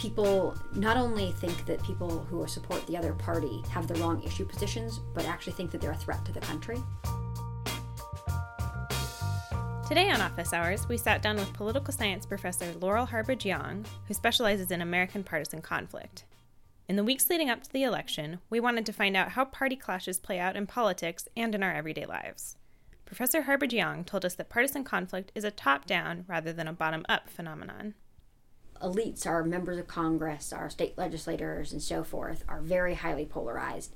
people not only think that people who support the other party have the wrong issue positions, but actually think that they're a threat to the country. Today on Office Hours, we sat down with political science professor Laurel Harbridge Yong, who specializes in American partisan conflict. In the weeks leading up to the election, we wanted to find out how party clashes play out in politics and in our everyday lives. Professor Harbridge Yong told us that partisan conflict is a top down rather than a bottom up phenomenon. Elites, our members of Congress, our state legislators, and so forth, are very highly polarized.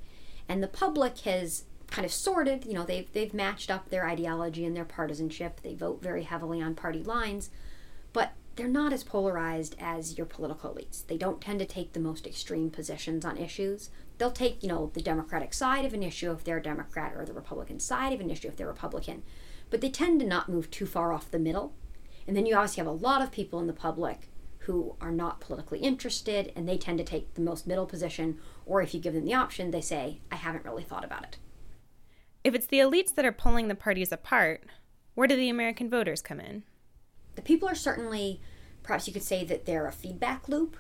And the public has kind of sorted. You know, they've they've matched up their ideology and their partisanship. They vote very heavily on party lines, but they're not as polarized as your political elites. They don't tend to take the most extreme positions on issues. They'll take, you know, the Democratic side of an issue if they're a Democrat or the Republican side of an issue if they're Republican. But they tend to not move too far off the middle. And then you obviously have a lot of people in the public who are not politically interested and they tend to take the most middle position or if you give them the option they say I haven't really thought about it. If it's the elites that are pulling the parties apart, where do the American voters come in? The people are certainly, perhaps you could say that they're a feedback loop.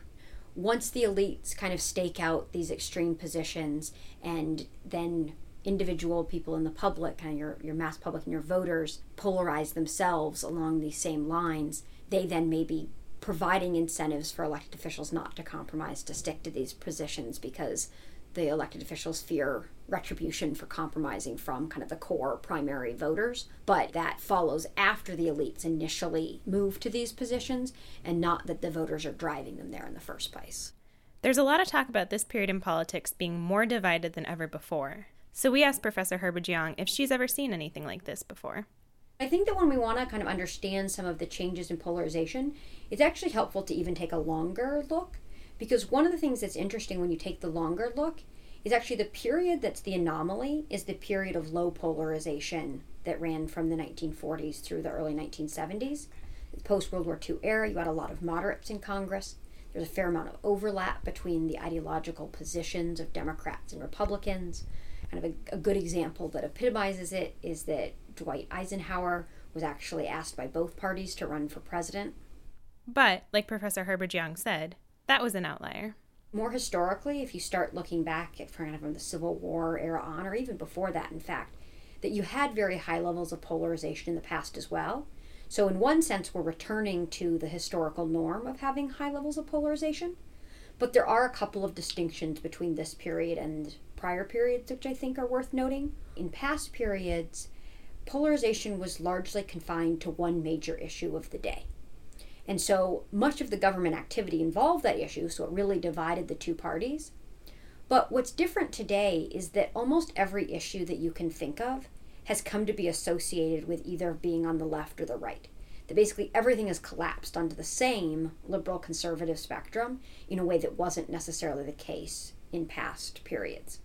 Once the elites kind of stake out these extreme positions and then individual people in the public, kind of your, your mass public and your voters, polarize themselves along these same lines, they then maybe providing incentives for elected officials not to compromise, to stick to these positions because the elected officials fear retribution for compromising from kind of the core primary voters. But that follows after the elites initially move to these positions and not that the voters are driving them there in the first place. There's a lot of talk about this period in politics being more divided than ever before. So we asked Professor Harbridge Yong if she's ever seen anything like this before. I think that when we want to kind of understand some of the changes in polarization, it's actually helpful to even take a longer look because one of the things that's interesting when you take the longer look is actually the period that's the anomaly is the period of low polarization that ran from the 1940s through the early 1970s. Post World War II era, you had a lot of moderates in Congress. There's a fair amount of overlap between the ideological positions of Democrats and Republicans. Kind of a, a good example that epitomizes it is that Dwight Eisenhower was actually asked by both parties to run for president. But, like Professor Harbridge Yong said, that was an outlier more historically, if you start looking back at kind of from the Civil War era on, or even before that, in fact, that you had very high levels of polarization in the past as well. So, in one sense, we're returning to the historical norm of having high levels of polarization. But there are a couple of distinctions between this period and prior periods, which I think are worth noting. In past periods, polarization was largely confined to one major issue of the day. And so much of the government activity involved that issue, so it really divided the two parties. But what's different today is that almost every issue that you can think of has come to be associated with either being on the left or the right. That basically everything has collapsed onto the same liberal conservative spectrum in a way that wasn't necessarily the case in past periods.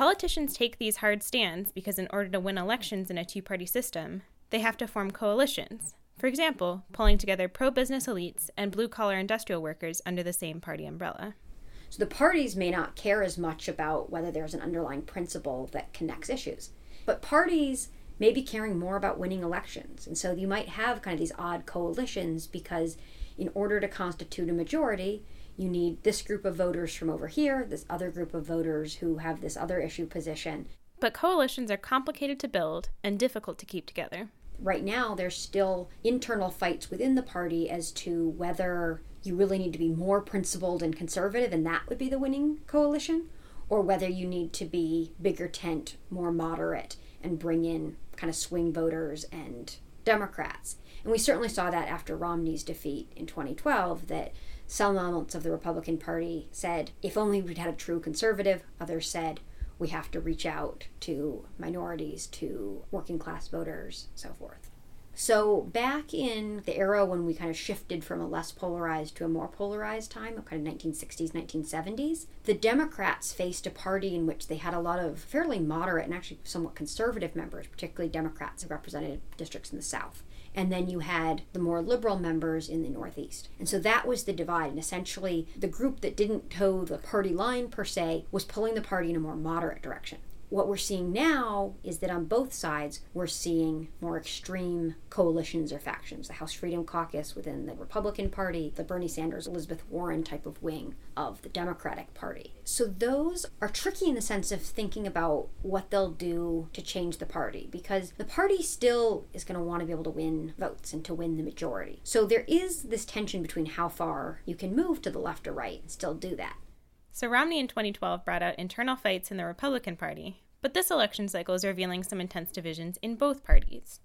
Politicians take these hard stands because, in order to win elections in a two party system, they have to form coalitions, for example, pulling together pro business elites and blue collar industrial workers under the same party umbrella. So the parties may not care as much about whether there's an underlying principle that connects issues, but parties may be caring more about winning elections. And so you might have kind of these odd coalitions because in order to constitute a majority, you need this group of voters from over here, this other group of voters who have this other issue position. But coalitions are complicated to build and difficult to keep together right now there's still internal fights within the party as to whether you really need to be more principled and conservative and that would be the winning coalition or whether you need to be bigger tent more moderate and bring in kind of swing voters and democrats and we certainly saw that after romney's defeat in 2012 that some elements of the republican party said if only we'd had a true conservative others said we have to reach out to minorities, to working class voters, so forth. So, back in the era when we kind of shifted from a less polarized to a more polarized time, kind of 1960s, 1970s, the Democrats faced a party in which they had a lot of fairly moderate and actually somewhat conservative members, particularly Democrats who represented districts in the South and then you had the more liberal members in the Northeast. And so that was the divide. And essentially, the group that didn't toe the party line per se was pulling the party in a more moderate direction. What we're seeing now is that on both sides, we're seeing more extreme coalitions or factions. The House Freedom Caucus within the Republican Party, the Bernie Sanders, Elizabeth Warren type of wing of the Democratic Party. So those are tricky in the sense of thinking about what they'll do to change the party because the party still is going to want to be able to win votes and to win the majority. So there is this tension between how far you can move to the left or right and still do that. So Romney in 2012 brought out internal fights in the Republican Party, but this election cycle is revealing some intense divisions in both parties.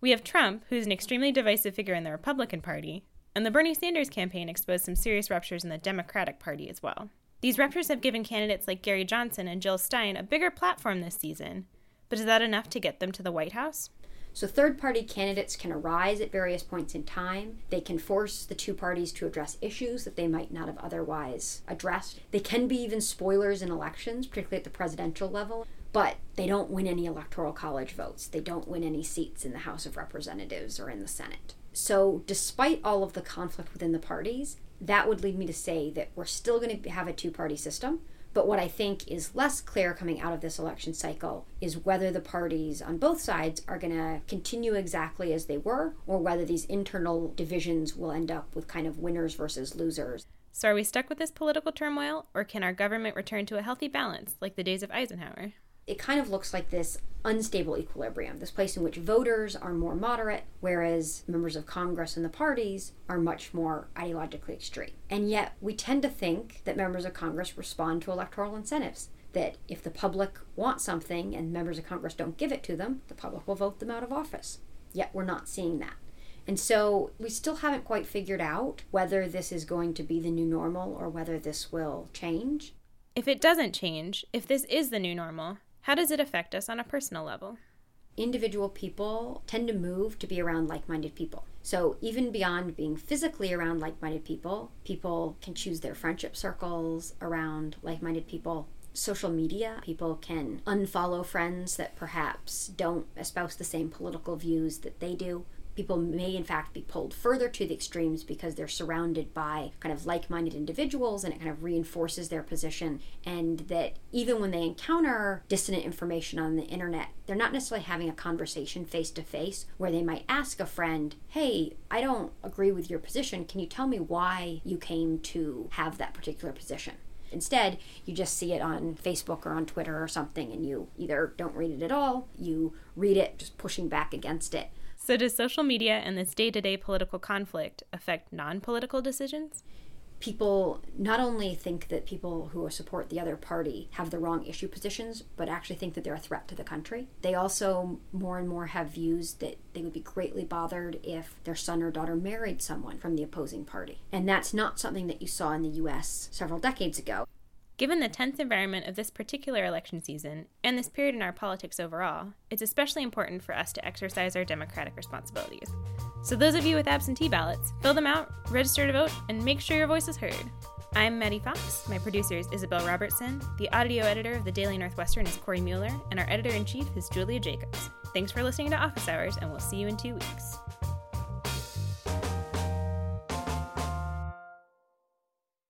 We have Trump, who's an extremely divisive figure in the Republican Party, and the Bernie Sanders campaign exposed some serious ruptures in the Democratic Party as well. These ruptures have given candidates like Gary Johnson and Jill Stein a bigger platform this season, but is that enough to get them to the White House? So, third party candidates can arise at various points in time. They can force the two parties to address issues that they might not have otherwise addressed. They can be even spoilers in elections, particularly at the presidential level, but they don't win any electoral college votes. They don't win any seats in the House of Representatives or in the Senate. So, despite all of the conflict within the parties, that would lead me to say that we're still going to have a two party system. But what I think is less clear coming out of this election cycle is whether the parties on both sides are going to continue exactly as they were, or whether these internal divisions will end up with kind of winners versus losers. So, are we stuck with this political turmoil, or can our government return to a healthy balance like the days of Eisenhower? It kind of looks like this unstable equilibrium, this place in which voters are more moderate, whereas members of Congress and the parties are much more ideologically extreme. And yet, we tend to think that members of Congress respond to electoral incentives. That if the public wants something and members of Congress don't give it to them, the public will vote them out of office. Yet, we're not seeing that. And so we still haven't quite figured out whether this is going to be the new normal or whether this will change. If it doesn't change, if this is the new normal, how does it affect us on a personal level? Individual people tend to move to be around like minded people. So, even beyond being physically around like minded people, people can choose their friendship circles around like minded people. Social media, people can unfollow friends that perhaps don't espouse the same political views that they do people may in fact be pulled further to the extremes because they're surrounded by kind of like-minded individuals and it kind of reinforces their position. And that even when they encounter dissonant information on the internet they're not necessarily having a conversation face to face where they might ask a friend hey i don't agree with your position. Can you tell me why you came to have that particular position? Instead, you just see it on Facebook or on Twitter or something, and you either don't read it at all, you read it just pushing back against it, so, does social media and this day to day political conflict affect non political decisions? People not only think that people who support the other party have the wrong issue positions, but actually think that they're a threat to the country. They also more and more have views that they would be greatly bothered if their son or daughter married someone from the opposing party. And that's not something that you saw in the US several decades ago. Given the tense environment of this particular election season and this period in our politics overall, it's especially important for us to exercise our democratic responsibilities. So, those of you with absentee ballots, fill them out, register to vote, and make sure your voice is heard. I'm Maddie Fox. My producer is Isabel Robertson. The audio editor of the Daily Northwestern is Corey Mueller, and our editor in chief is Julia Jacobs. Thanks for listening to Office Hours, and we'll see you in two weeks.